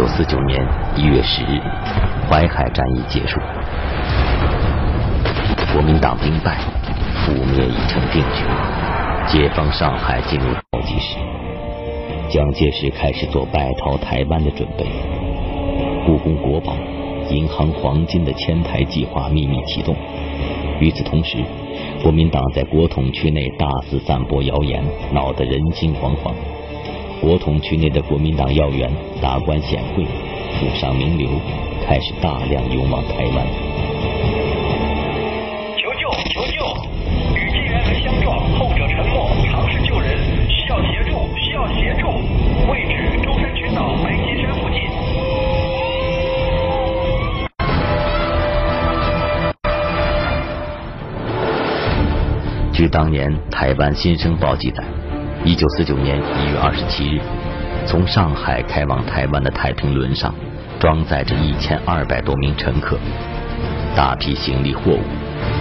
九四九年一月十日，淮海战役结束，国民党兵败，覆灭已成定局，解放上海进入倒计时。蒋介石开始做败逃台湾的准备，故宫国宝、银行黄金的迁台计划秘密启动。与此同时，国民党在国统区内大肆散播谣言，闹得人心惶惶。国统区内的国民党要员、达官显贵、富商名流开始大量涌往台湾。求救！求救！与金元文相撞，后者沉没，尝试救人，需要协助，需要协助。位置：舟山群岛白金山附近。据当年《台湾新生报》记载。一九四九年一月二十七日，从上海开往台湾的太平轮上，装载着一千二百多名乘客，大批行李货物，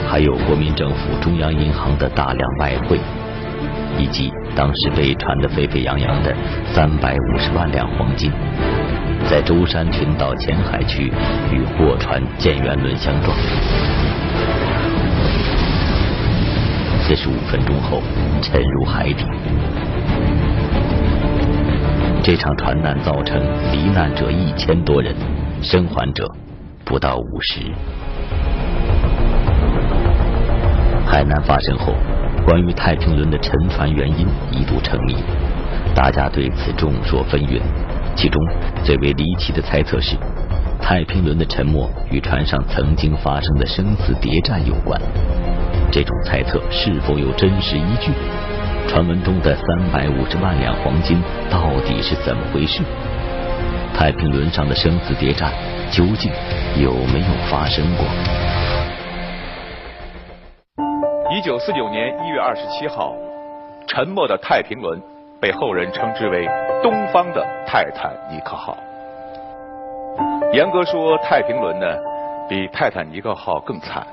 还有国民政府中央银行的大量外汇，以及当时被传得沸沸扬扬的三百五十万两黄金，在舟山群岛前海区与货船建元轮相撞。四十五分钟后沉入海底。这场船难造成罹难者一千多人，生还者不到五十。海难发生后，关于太平轮的沉船原因一度成谜，大家对此众说纷纭。其中最为离奇的猜测是，太平轮的沉没与船上曾经发生的生死谍战有关。这种猜测是否有真实依据？传闻中的三百五十万两黄金到底是怎么回事？太平轮上的生死谍战究竟有没有发生过？一九四九年一月二十七号，沉没的太平轮被后人称之为“东方的泰坦尼克号”。严格说，太平轮呢比泰坦尼克号更惨。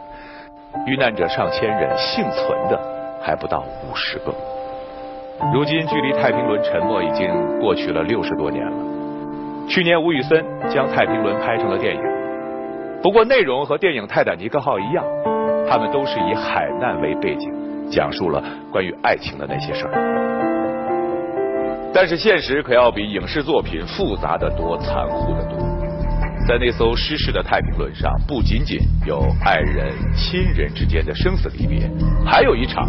遇难者上千人，幸存的还不到五十个。如今距离太平轮沉没已经过去了六十多年了。去年吴宇森将太平轮拍成了电影，不过内容和电影《泰坦尼克号》一样，他们都是以海难为背景，讲述了关于爱情的那些事儿。但是现实可要比影视作品复杂的多，残酷的多。在那艘失事的太平轮上，不仅仅有爱人、亲人之间的生死离别，还有一场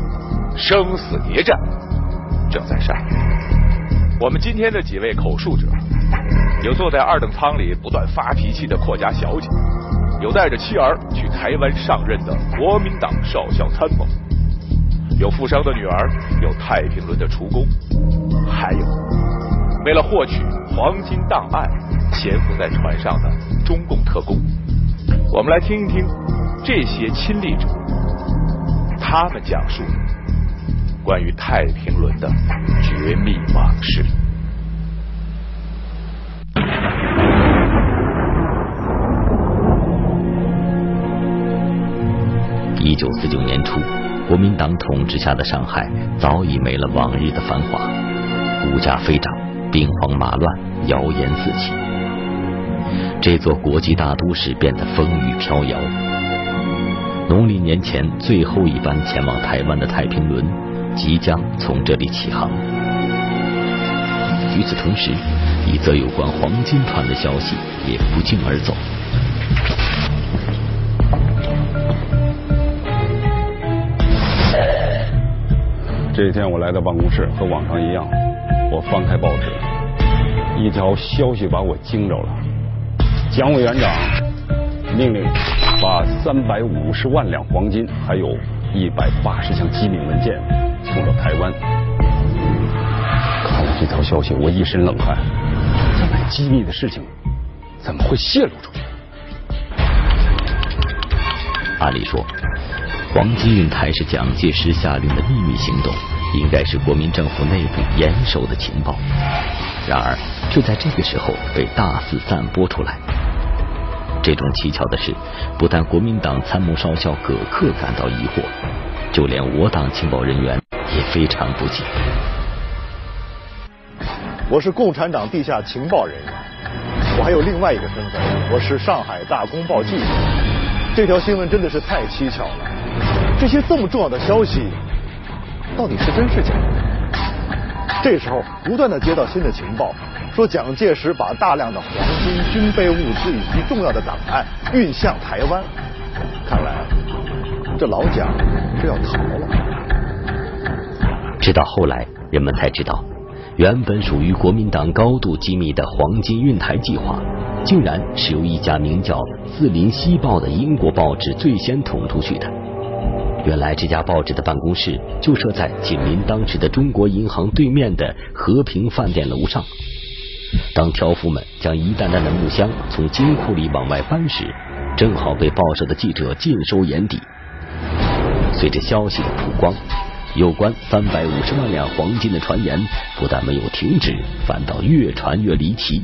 生死谍战正在上演。我们今天的几位口述者，有坐在二等舱里不断发脾气的阔家小姐，有带着妻儿去台湾上任的国民党少校参谋，有富商的女儿，有太平轮的厨工，还有为了获取黄金档案。潜伏在船上的中共特工，我们来听一听这些亲历者，他们讲述关于太平轮的绝密往事。一九四九年初，国民党统治下的上海早已没了往日的繁华，物价飞涨，兵荒马乱，谣言四起。这座国际大都市变得风雨飘摇。农历年前最后一班前往台湾的太平轮即将从这里起航。与此同时，一则有关黄金船的消息也不胫而走。这一天我来到办公室，和往常一样，我翻开报纸，一条消息把我惊着了。蒋委员长命令把三百五十万两黄金，还有一百八十箱机密文件送到台湾。看了这条消息，我一身冷汗。这么机密的事情，怎么会泄露出去？按理说，黄金运台是蒋介石下令的秘密行动，应该是国民政府内部严守的情报。然而，却在这个时候被大肆散播出来。这种蹊跷的事，不但国民党参谋少校葛克感到疑惑，就连我党情报人员也非常不解。我是共产党地下情报人员，我还有另外一个身份，我是上海大公报记者。这条新闻真的是太蹊跷了，这些这么重要的消息，到底是真是假？这时候不断的接到新的情报，说蒋介石把大量的黄金、军备物资以及重要的档案运向台湾，看来这老蒋是要逃了。直到后来，人们才知道，原本属于国民党高度机密的黄金运台计划，竟然是由一家名叫《四林西报》的英国报纸最先捅出去的。原来这家报纸的办公室就设在紧邻当时的中国银行对面的和平饭店楼上。当挑夫们将一担担的木箱从金库里往外搬时，正好被报社的记者尽收眼底。随着消息的曝光，有关三百五十万两黄金的传言不但没有停止，反倒越传越离奇，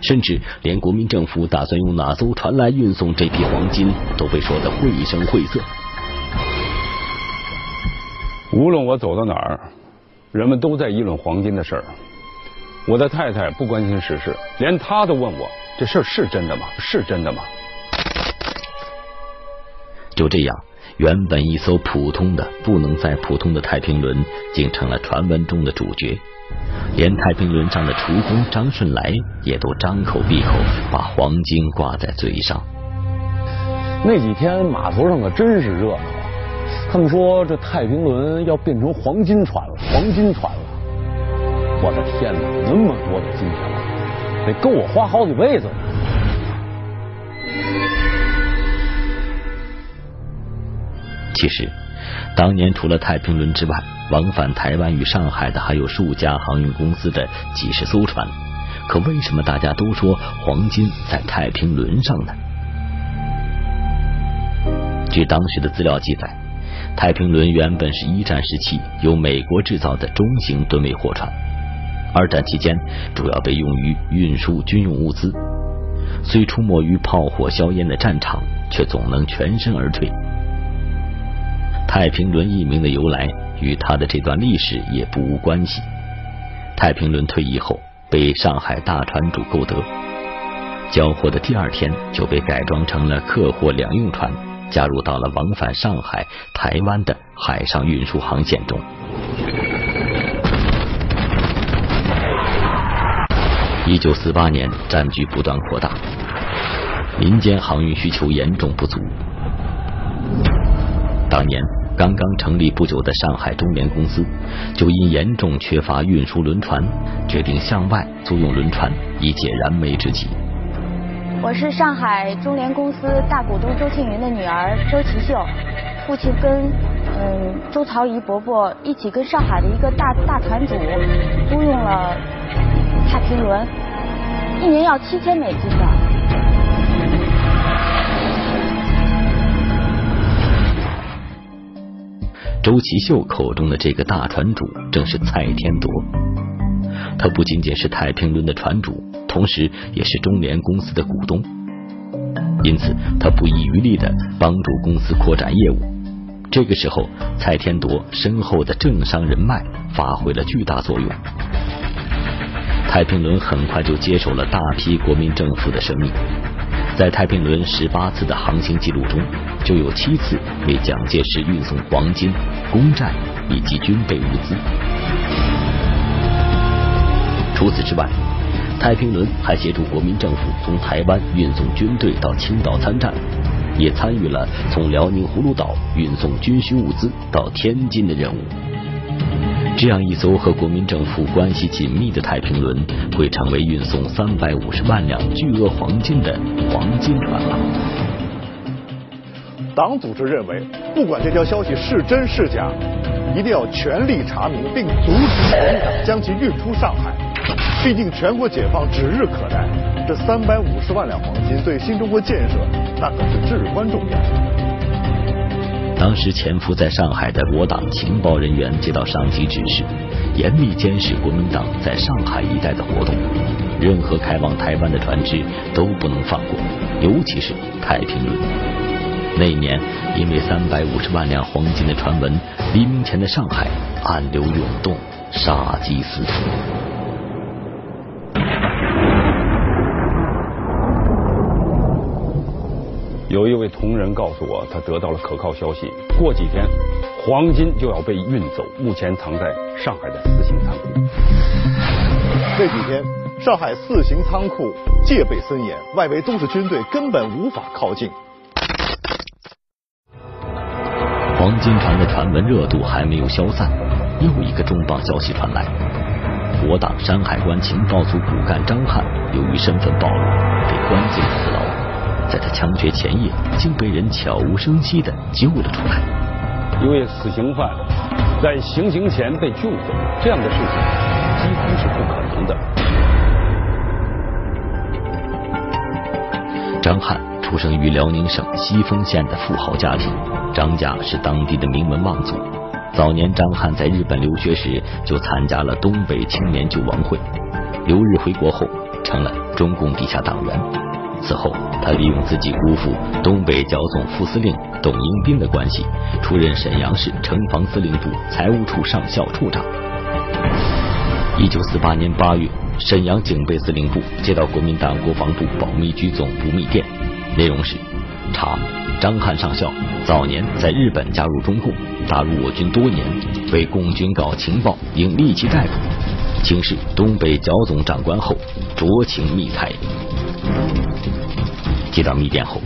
甚至连国民政府打算用哪艘船来运送这批黄金都被说得绘声绘色。无论我走到哪儿，人们都在议论黄金的事儿。我的太太不关心时事，连她都问我这事儿是真的吗？是真的吗？就这样，原本一艘普通的不能再普通的太平轮，竟成了传闻中的主角。连太平轮上的厨工张顺来也都张口闭口把黄金挂在嘴上。那几天码头上可真是热闹啊。他们说这太平轮要变成黄金船了，黄金船了！我的天哪，那么多的金条，得够我花好几辈子呢。其实，当年除了太平轮之外，往返台湾与上海的还有数家航运公司的几十艘船。可为什么大家都说黄金在太平轮上呢？据当时的资料记载。太平轮原本是一战时期由美国制造的中型吨位货船，二战期间主要被用于运输军用物资，虽出没于炮火硝烟的战场，却总能全身而退。太平轮一名的由来与他的这段历史也不无关系。太平轮退役后被上海大船主购得，交货的第二天就被改装成了客货两用船。加入到了往返上海、台湾的海上运输航线中。一九四八年，战局不断扩大，民间航运需求严重不足。当年刚刚成立不久的上海中联公司，就因严重缺乏运输轮船，决定向外租用轮船，以解燃眉之急。我是上海中联公司大股东周庆云的女儿周其秀，父亲跟嗯周曹仪伯伯一起跟上海的一个大大船主租用了太平轮，一年要七千美金的。周其秀口中的这个大船主正是蔡天铎，他不仅仅是太平轮的船主。同时，也是中联公司的股东，因此他不遗余力的帮助公司扩展业务。这个时候，蔡天铎身后的政商人脉发挥了巨大作用。太平轮很快就接手了大批国民政府的生意，在太平轮十八次的航行记录中，就有七次为蒋介石运送黄金、公债以及军备物资。除此之外，太平轮还协助国民政府从台湾运送军队到青岛参战，也参与了从辽宁葫芦岛运送军需物资到天津的任务。这样一艘和国民政府关系紧密的太平轮，会成为运送三百五十万两巨额黄金的黄金船吗？党组织认为，不管这条消息是真是假，一定要全力查明，并阻止国民党将其运出上海。毕竟全国解放指日可待，这三百五十万两黄金对新中国建设那可是至关重要。当时潜伏在上海的我党情报人员接到上级指示，严密监视国民党在上海一带的活动，任何开往台湾的船只都不能放过，尤其是太平轮。那年，因为三百五十万两黄金的传闻，黎明前的上海暗流涌动，杀机四伏。有一位同仁告诉我，他得到了可靠消息，过几天黄金就要被运走，目前藏在上海的四行仓库。这几天，上海四行仓库戒备森严，外围都是军队，根本无法靠近。黄金船的传闻热度还没有消散，又一个重磅消息传来：我党山海关情报组骨干张翰，由于身份暴露，被关进了死牢。在他枪决前夜，竟被人悄无声息的救了出来。一位死刑犯在行刑前被救走，这样的事情几乎是不可能的。张翰出生于辽宁省西丰县的富豪家庭，张家是当地的名门望族。早年，张翰在日本留学时就参加了东北青年救亡会，留日回国后成了中共地下党员。此后，他利用自己姑父东北剿总副司令董英斌的关系，出任沈阳市城防司令部财务处上校处长。一九四八年八月，沈阳警备司令部接到国民党国防部保密局总部密电，内容是：查张翰上校早年在日本加入中共，打入我军多年，为共军搞情报，应立即逮捕。请示东北剿总长官后，酌情密裁。接到密电后，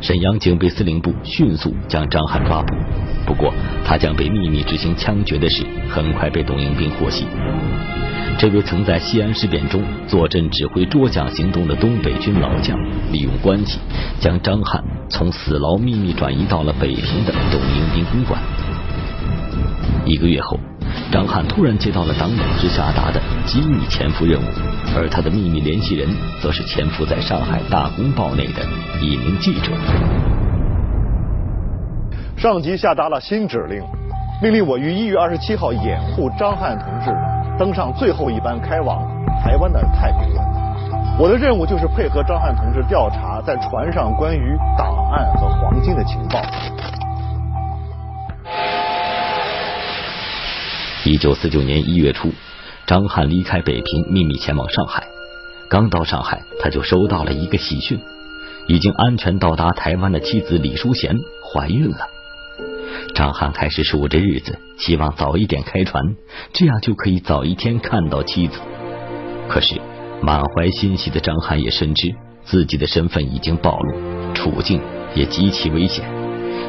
沈阳警备司令部迅速将张翰抓捕。不过，他将被秘密执行枪决的事很快被董应斌获悉。这位曾在西安事变中坐镇指挥捉蒋行动的东北军老将，利用关系将张翰从死牢秘密转移到了北平的董应斌公馆。一个月后。张翰突然接到了党组织下达的机密潜伏任务，而他的秘密联系人则是潜伏在上海《大公报》内的一名记者。上级下达了新指令，命令我于一月二十七号掩护张翰同志登上最后一班开往台湾的太平轮。我的任务就是配合张翰同志调查在船上关于档案和黄金的情报。一九四九年一月初，张翰离开北平，秘密前往上海。刚到上海，他就收到了一个喜讯：已经安全到达台湾的妻子李淑贤怀孕了。张翰开始数着日子，希望早一点开船，这样就可以早一天看到妻子。可是，满怀欣喜的张翰也深知自己的身份已经暴露，处境也极其危险，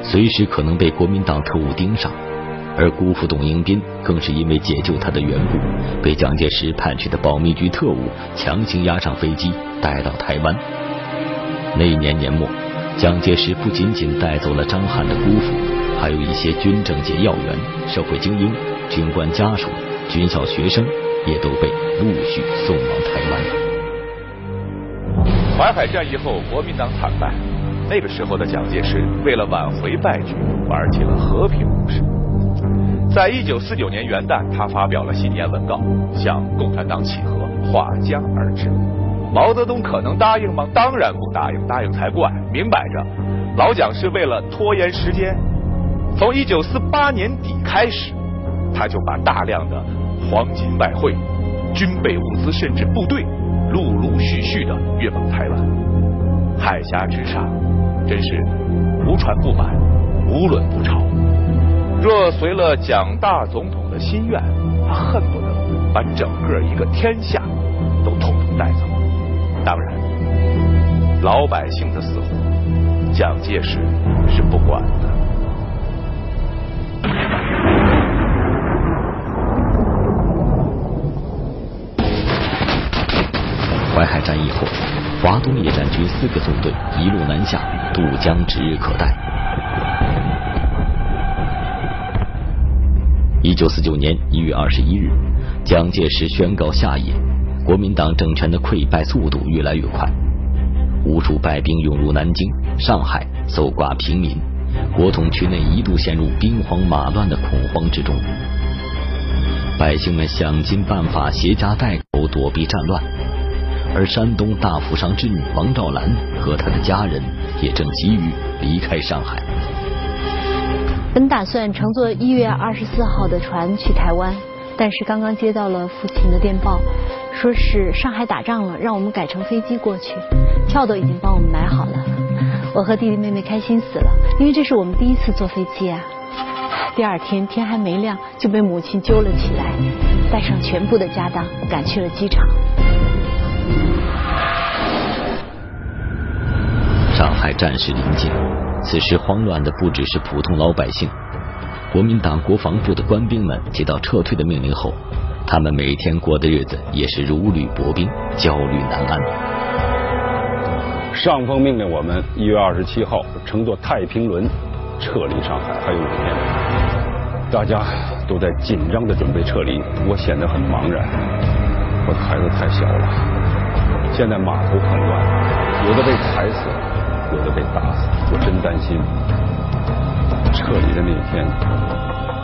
随时可能被国民党特务盯上。而姑父董英斌更是因为解救他的缘故，被蒋介石派去的保密局特务强行押上飞机带到台湾。那一年年末，蒋介石不仅仅带走了张翰的姑父，还有一些军政界要员、社会精英、军官家属、军校学生也都被陆续送往台湾。淮海战役后，国民党惨败，那个时候的蒋介石为了挽回败局，玩起了和平攻势。在一九四九年元旦，他发表了新年文告，向共产党启合，划江而治。毛泽东可能答应吗？当然不答应，答应才怪！明摆着，老蒋是为了拖延时间。从一九四八年底开始，他就把大量的黄金、外汇、军备物资，甚至部队，陆陆续续的运往台湾。海峡之上，真是无船不满，无轮不超。若随了蒋大总统的心愿，他恨不得把整个一个天下都统统带走。当然，老百姓的死活，蒋介石是不管的。淮海战役后，华东野战军四个纵队一路南下，渡江指日可待。一九四九年一月二十一日，蒋介石宣告下野，国民党政权的溃败速度越来越快，无数败兵涌入南京、上海，搜刮平民，国统区内一度陷入兵荒马乱的恐慌之中，百姓们想尽办法携家带口躲避战乱，而山东大富商之女王兆兰和她的家人也正急于离开上海。本打算乘坐一月二十四号的船去台湾，但是刚刚接到了父亲的电报，说是上海打仗了，让我们改乘飞机过去，票都已经帮我们买好了。我和弟弟妹妹开心死了，因为这是我们第一次坐飞机啊。第二天天还没亮就被母亲揪了起来，带上全部的家当赶去了机场。上海战事临近，此时慌乱的不只是普通老百姓。国民党国防部的官兵们接到撤退的命令后，他们每天过的日子也是如履薄冰，焦虑难安。上峰命令我们一月二十七号乘坐太平轮撤离上海，还有五天。大家都在紧张的准备撤离，我显得很茫然。我的孩子太小了，现在码头很乱，有的被踩死了，有的被打死，我真担心。撤离的那天，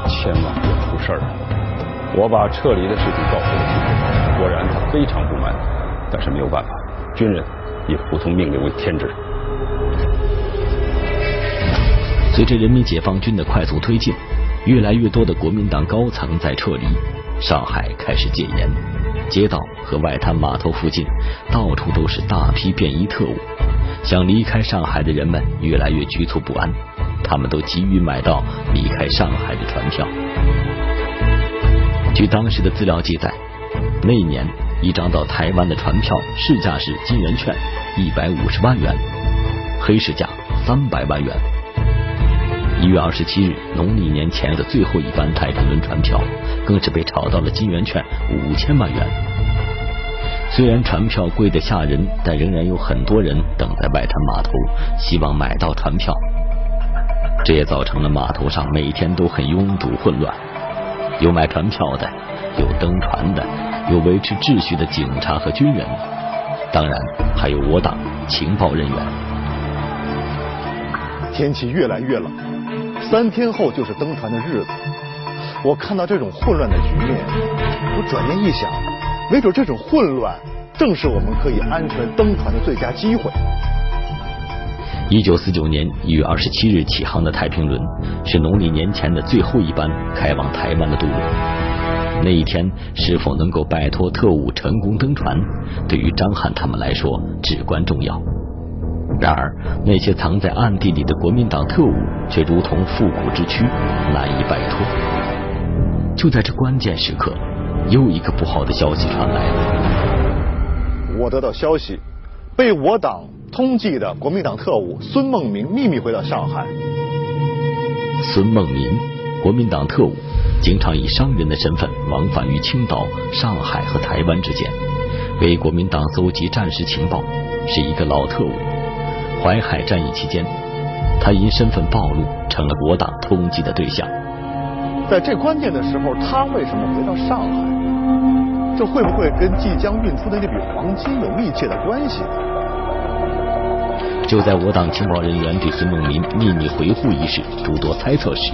千万别出事儿。我把撤离的事情告诉了军人，果然他非常不满，但是没有办法，军人以服从命令为天职。随着人民解放军的快速推进，越来越多的国民党高层在撤离，上海开始戒严，街道和外滩码头附近到处都是大批便衣特务，想离开上海的人们越来越局促不安。他们都急于买到离开上海的船票。据当时的资料记载，那一年一张到台湾的船票市价是金圆券一百五十万元，黑市价三百万元。一月二十七日，农历年前的最后一班太平轮船票，更是被炒到了金圆券五千万元。虽然船票贵得吓人，但仍然有很多人等在外滩码头，希望买到船票。这也造成了码头上每天都很拥堵混乱，有买船票的，有登船的，有维持秩序的警察和军人，当然还有我党情报人员。天气越来越冷，三天后就是登船的日子。我看到这种混乱的局面，我转念一想，没准这种混乱正是我们可以安全登船的最佳机会。一九四九年一月二十七日起航的太平轮，是农历年前的最后一班开往台湾的渡轮。那一天是否能够摆脱特务成功登船，对于张翰他们来说至关重要。然而，那些藏在暗地里的国民党特务却如同复古之躯，难以摆脱。就在这关键时刻，又一个不好的消息传来了。我得到消息，被我党。通缉的国民党特务孙梦明秘密回到上海。孙梦明，国民党特务，经常以商人的身份往返于青岛、上海和台湾之间，为国民党搜集战时情报，是一个老特务。淮海战役期间，他因身份暴露，成了我党通缉的对象。在这关键的时候，他为什么回到上海？这会不会跟即将运出的那笔黄金有密切的关系？就在我党情报人员对孙梦民秘密回沪一事诸多猜测时，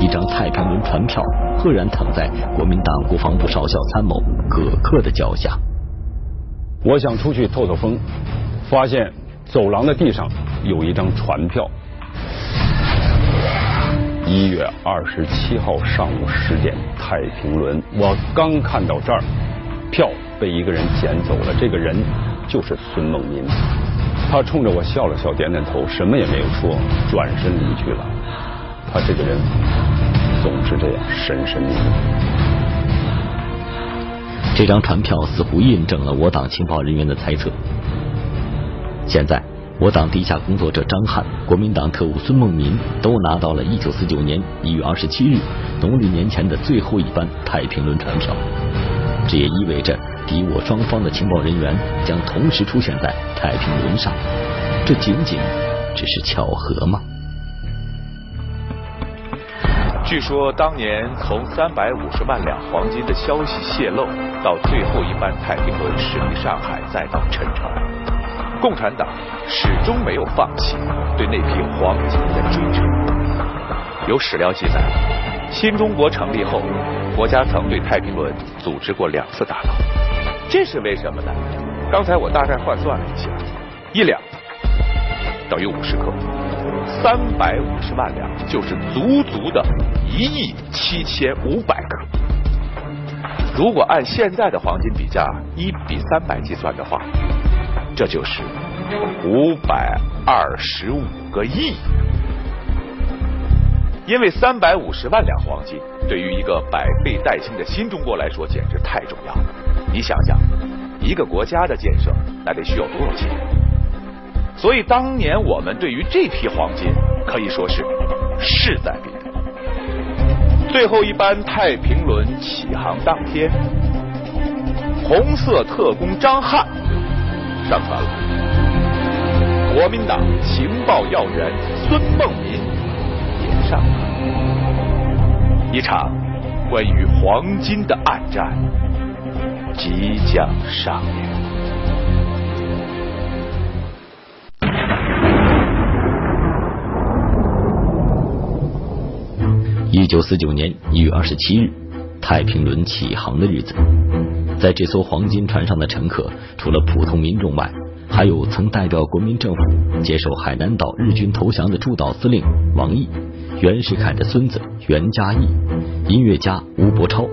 一张太平轮船票赫然躺在国民党国防部少校参谋葛克的脚下。我想出去透透风，发现走廊的地上有一张船票。一月二十七号上午十点，太平轮。我刚看到这儿，票被一个人捡走了，这个人就是孙梦民。他冲着我笑了笑，点点头，什么也没有说，转身离去了。他这个人总是这样神神秘秘。这张船票似乎印证了我党情报人员的猜测。现在，我党地下工作者张翰、国民党特务孙梦民都拿到了1949年1月27日农历年前的最后一班太平轮船票。这也意味着。敌我双方的情报人员将同时出现在太平轮上，这仅仅只是巧合吗？据说当年从三百五十万两黄金的消息泄露，到最后一班太平轮驶离上海，再到沉船，共产党始终没有放弃对那批黄金的追求。有史料记载，新中国成立后，国家曾对太平轮组织过两次打捞。这是为什么呢？刚才我大概换算了一下，一两等于五十克，三百五十万两就是足足的一亿七千五百克。如果按现在的黄金比价一比三百计算的话，这就是五百二十五个亿。因为三百五十万两黄金，对于一个百废待兴的新中国来说，简直太重要了。你想想，一个国家的建设，那得需要多少钱？所以当年我们对于这批黄金，可以说是势在必得。最后一班太平轮起航当天，红色特工张翰上传了，国民党情报要员孙梦民也。上，一场关于黄金的暗战即将上演。一九四九年一月二十七日，太平轮起航的日子，在这艘黄金船上的乘客，除了普通民众外，还有曾代表国民政府接受海南岛日军投降的驻岛司令王毅。袁世凯的孙子袁嘉义，音乐家吴伯超，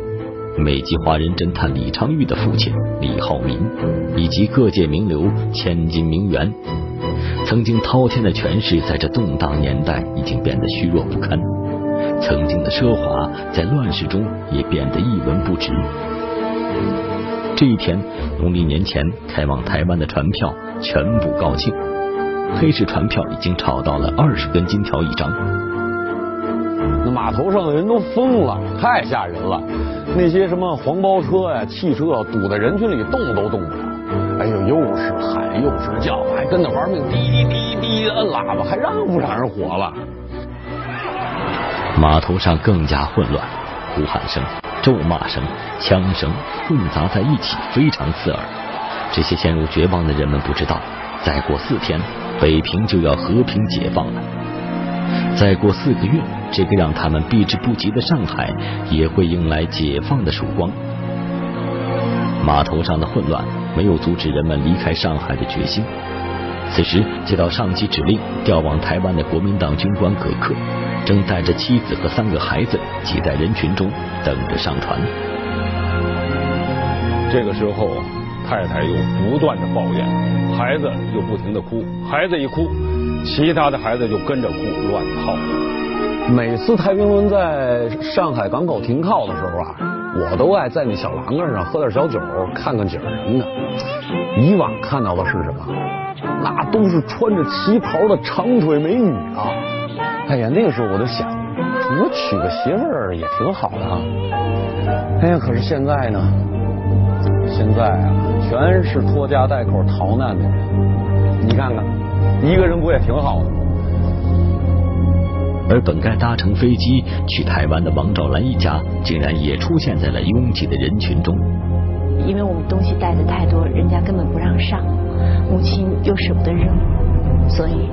美籍华人侦探李昌钰的父亲李浩民，以及各界名流、千金名媛，曾经滔天的权势，在这动荡年代已经变得虚弱不堪；曾经的奢华，在乱世中也变得一文不值。这一天，农历年前开往台湾的船票全部告罄，黑市船票已经炒到了二十根金条一张。那码头上的人都疯了，太吓人了。那些什么黄包车呀、汽车堵在人群里，动都动不了。哎呦，又是喊又是叫，还跟那玩命滴滴滴滴摁喇叭，还让不让人活了？码头上更加混乱，呼喊声、咒骂声、枪声混杂在一起，非常刺耳。这些陷入绝望的人们不知道，再过四天，北平就要和平解放了。再过四个月，这个让他们避之不及的上海也会迎来解放的曙光。码头上的混乱没有阻止人们离开上海的决心。此时接到上级指令调往台湾的国民党军官葛克，正带着妻子和三个孩子挤在人群中等着上船。这个时候，太太又不断的抱怨，孩子又不停的哭，孩子一哭。其他的孩子就跟着哭，乱套。每次太平轮在上海港口停靠的时候啊，我都爱在那小栏杆上喝点小酒，看看景什么的。以往看到的是什么？那都是穿着旗袍的长腿美女啊！哎呀，那个时候我就想，我娶个媳妇儿也挺好的。哎呀，可是现在呢？现在啊，全是拖家带口逃难的人。你看看。一个人不也挺好的吗？而本该搭乘飞机去台湾的王兆兰一家，竟然也出现在了拥挤的人群中。因为我们东西带的太多，人家根本不让上，母亲又舍不得扔，所以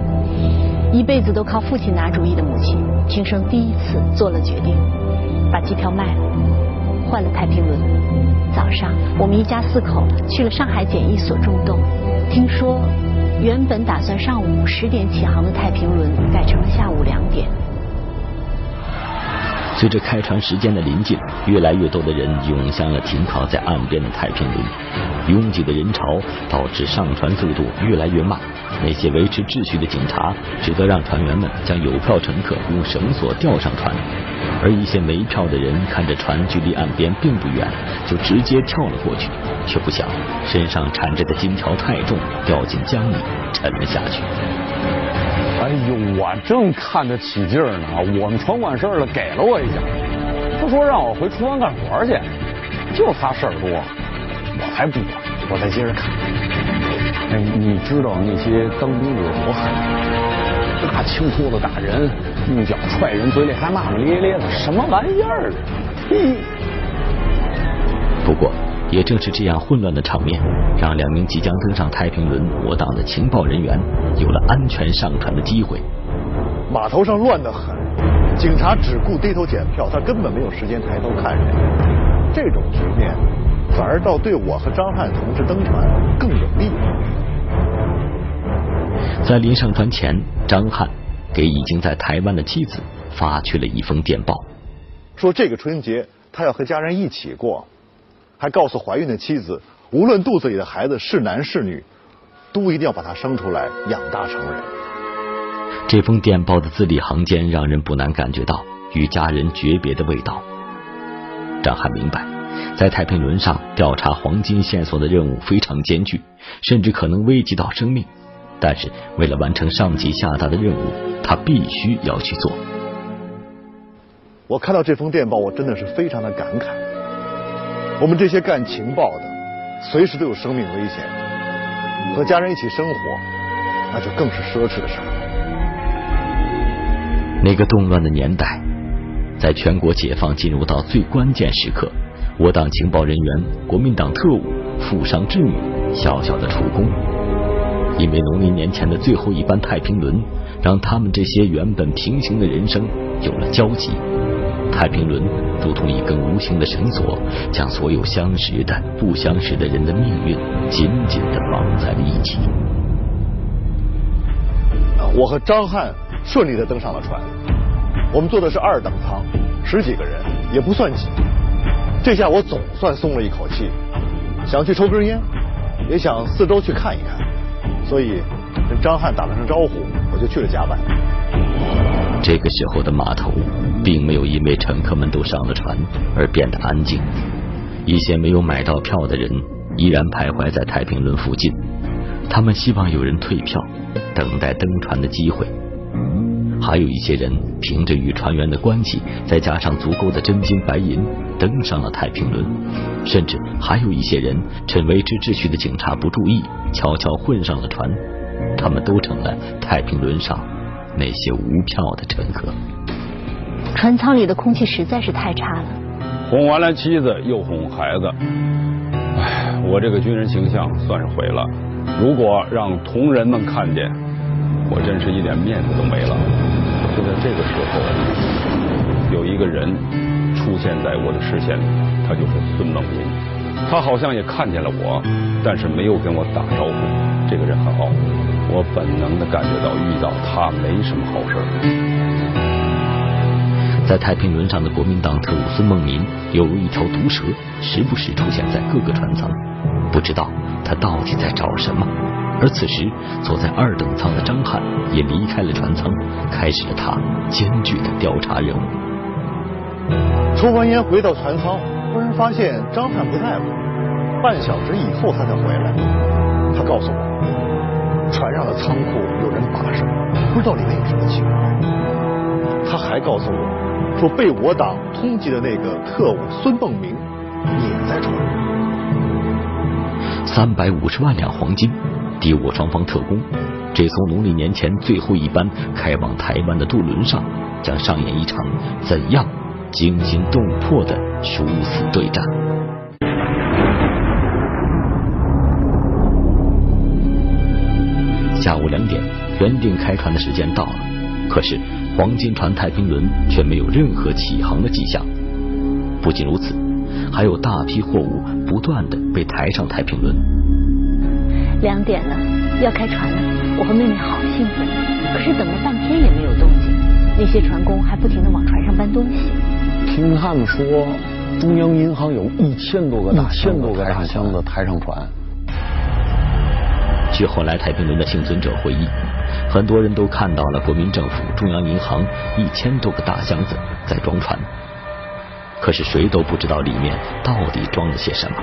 一辈子都靠父亲拿主意的母亲，平生第一次做了决定，把机票卖了，换了太平轮。早上，我们一家四口去了上海检疫所中洞，听说。原本打算上午十点起航的太平轮，改成了下午两点。随着开船时间的临近，越来越多的人涌向了停靠在岸边的太平轮。拥挤的人潮导致上船速度越来越慢。那些维持秩序的警察只得让船员们将有票乘客用绳索吊上船，而一些没票的人看着船距离岸边并不远，就直接跳了过去，却不想身上缠着的金条太重，掉进江里沉了下去。哎呦，我正看得起劲呢，我们传管事儿的给了我一下，他说让我回厨房干活去，就他事儿多，我才不管，我再接着看。哎，你知道那些当兵的有多狠？拿青拖子打人，用脚踹人，嘴里还骂骂咧咧的，什么玩意儿？嘿。不过。也正是这样混乱的场面，让两名即将登上太平轮我党的情报人员有了安全上船的机会。码头上乱得很，警察只顾低头检票，他根本没有时间抬头看人。这种局面反而倒对我和张翰同志登船更有利。在临上船前，张翰给已经在台湾的妻子发去了一封电报，说这个春节他要和家人一起过。还告诉怀孕的妻子，无论肚子里的孩子是男是女，都一定要把他生出来，养大成人。这封电报的字里行间让人不难感觉到与家人诀别的味道。张翰明白，在太平轮上调查黄金线索的任务非常艰巨，甚至可能危及到生命。但是为了完成上级下达的任务，他必须要去做。我看到这封电报，我真的是非常的感慨。我们这些干情报的，随时都有生命危险，和家人一起生活，那就更是奢侈的事儿。那个动乱的年代，在全国解放进入到最关键时刻，我党情报人员、国民党特务负伤志女，小小的出宫。因为农历年前的最后一班太平轮，让他们这些原本平行的人生有了交集。太平轮如同一根无形的绳索，将所有相识的、不相识的人的命运紧紧的绑在了一起。我和张翰顺利的登上了船，我们坐的是二等舱，十几个人也不算挤。这下我总算松了一口气，想去抽根烟，也想四周去看一看。所以跟张翰打了声招呼，我就去了甲板。这个时候的码头并没有因为乘客们都上了船而变得安静，一些没有买到票的人依然徘徊在太平轮附近，他们希望有人退票，等待登船的机会。还有一些人凭着与船员的关系，再加上足够的真金白银，登上了太平轮。甚至还有一些人趁维持秩序的警察不注意，悄悄混上了船。他们都成了太平轮上那些无票的乘客。船舱里的空气实在是太差了。哄完了妻子，又哄孩子，哎，我这个军人形象算是毁了。如果让同仁们看见，我真是一点面子都没了。就在这个时候，有一个人出现在我的视线里，他就是孙梦云。他好像也看见了我，但是没有跟我打招呼。这个人很傲，我本能的感觉到遇到他没什么好事。在太平轮上的国民党特务孙梦民，犹如一条毒蛇，时不时出现在各个船舱，不知道他到底在找什么。而此时，坐在二等舱的张翰也离开了船舱，开始了他艰巨的调查任务。抽完烟回到船舱，忽然发现张翰不在了。半小时以后他才回来，他告诉我，船上的仓库有人把守，不知道里面有什么情况。他还告诉我，说被我党通缉的那个特务孙梦明也在船上。三百五十万两黄金。敌我双方特工，这艘农历年前最后一班开往台湾的渡轮上，将上演一场怎样惊心动魄的殊死对战。下午两点，原定开船的时间到了，可是黄金船太平轮却没有任何起航的迹象。不仅如此，还有大批货物不断的被抬上太平轮。两点了，要开船了，我和妹妹好兴奋。可是等了半天也没有动静，那些船工还不停的往船上搬东西。听他们说，中央银行有一千多个大千多个大箱子抬上船。据后来太平轮的幸存者回忆，很多人都看到了国民政府中央银行一千多个大箱子在装船，可是谁都不知道里面到底装了些什么。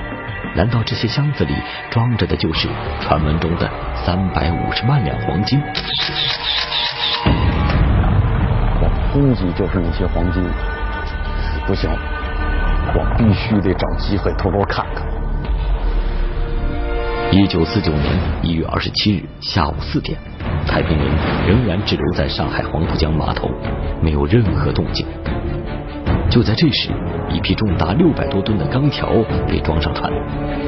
难道这些箱子里装着的就是传闻中的三百五十万两黄金？我估计就是那些黄金。不行，我必须得找机会偷偷看看。一九四九年一月二十七日下午四点，太平轮仍然滞留在上海黄浦江码头，没有任何动静。就在这时，一批重达六百多吨的钢条被装上船，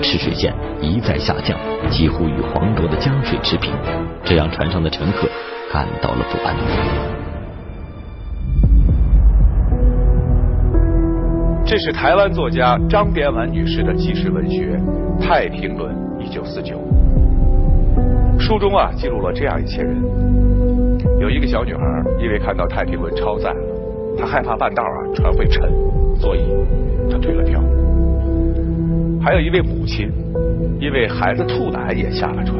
吃水线一再下降，几乎与黄河的江水持平，这让船上的乘客感到了不安。这是台湾作家张典婉女士的纪实文学《太平轮》，一九四九。书中啊记录了这样一些人：有一个小女孩，因为看到太平轮超载了。她害怕半道啊船会沉，所以她退了票。还有一位母亲，因为孩子吐奶也下了船。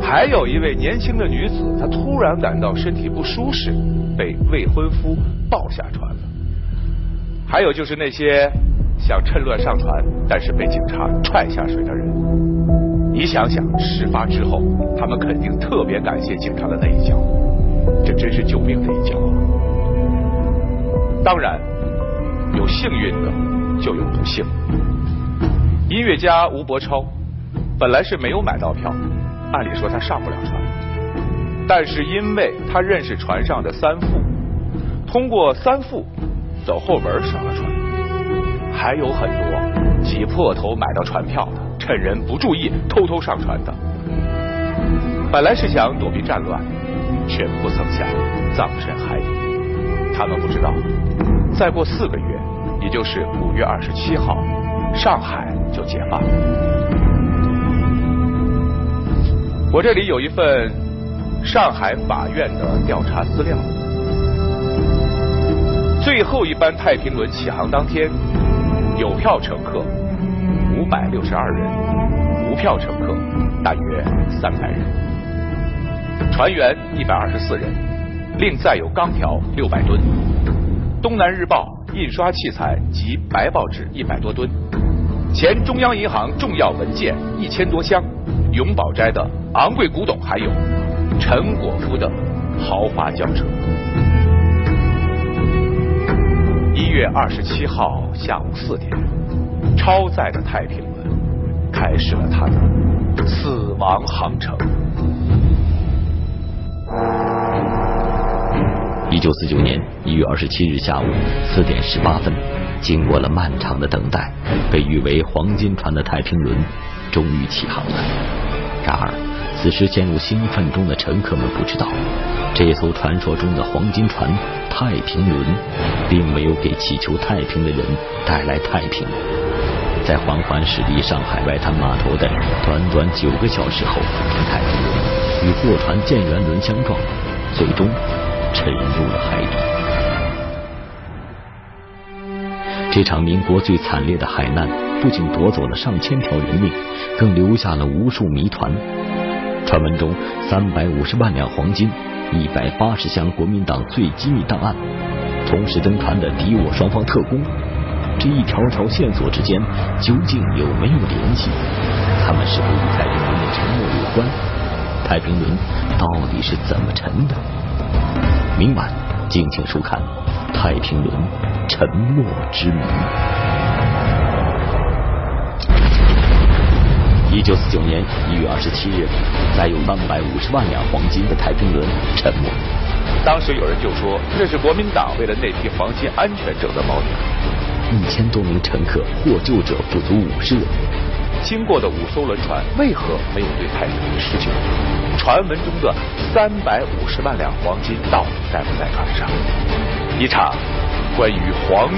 还有一位年轻的女子，她突然感到身体不舒适，被未婚夫抱下船了。还有就是那些想趁乱上船，但是被警察踹下水的人。你想想，事发之后，他们肯定特别感谢警察的那一脚，这真是救命的一脚！当然，有幸运的，就有不幸。音乐家吴伯超本来是没有买到票，按理说他上不了船，但是因为他认识船上的三副，通过三副走后门上了船。还有很多挤破头买到船票的，趁人不注意偷偷上船的。本来是想躲避战乱，却不曾想葬身海底。他们不知道，再过四个月，也就是五月二十七号，上海就解放了。我这里有一份上海法院的调查资料。最后一班太平轮起航当天，有票乘客五百六十二人，无票乘客大约三百人，船员一百二十四人，另载有钢条六百吨，东南日报印刷器材及白报纸一百多吨，前中央银行重要文件一千多箱，永宝斋的昂贵古董，还有陈果夫的豪华轿车。一月二十七号下午四点，超载的太平轮开始了它的死亡航程。一九四九年一月二十七日下午四点十八分，经过了漫长的等待，被誉为“黄金船”的太平轮终于起航了。然而，此时陷入兴奋中的乘客们不知道，这艘传说中的黄金船“太平轮”并没有给祈求太平的人带来太平。在缓缓驶离上海外滩码头的短短九个小时后，太平轮与货船建元轮相撞，最终。沉入了海底。这场民国最惨烈的海难，不仅夺走了上千条人命，更留下了无数谜团。传闻中，三百五十万两黄金，一百八十箱国民党最机密档案，同时登船的敌我双方特工，这一条条线索之间究竟有没有联系？他们是否与太平轮的沉没有关？太平轮到底是怎么沉的？明晚敬请收看《太平轮沉没之谜》。一九四九年一月二十七日，载有三百五十万两黄金的太平轮沉没。当时有人就说，这是国民党为了那批黄金安全整的包点。一千多名乘客获救者不足五十人。经过的五艘轮船为何没有对太平轮施救？传闻中的三百五十万两黄金到底在不在船上？一场关于黄。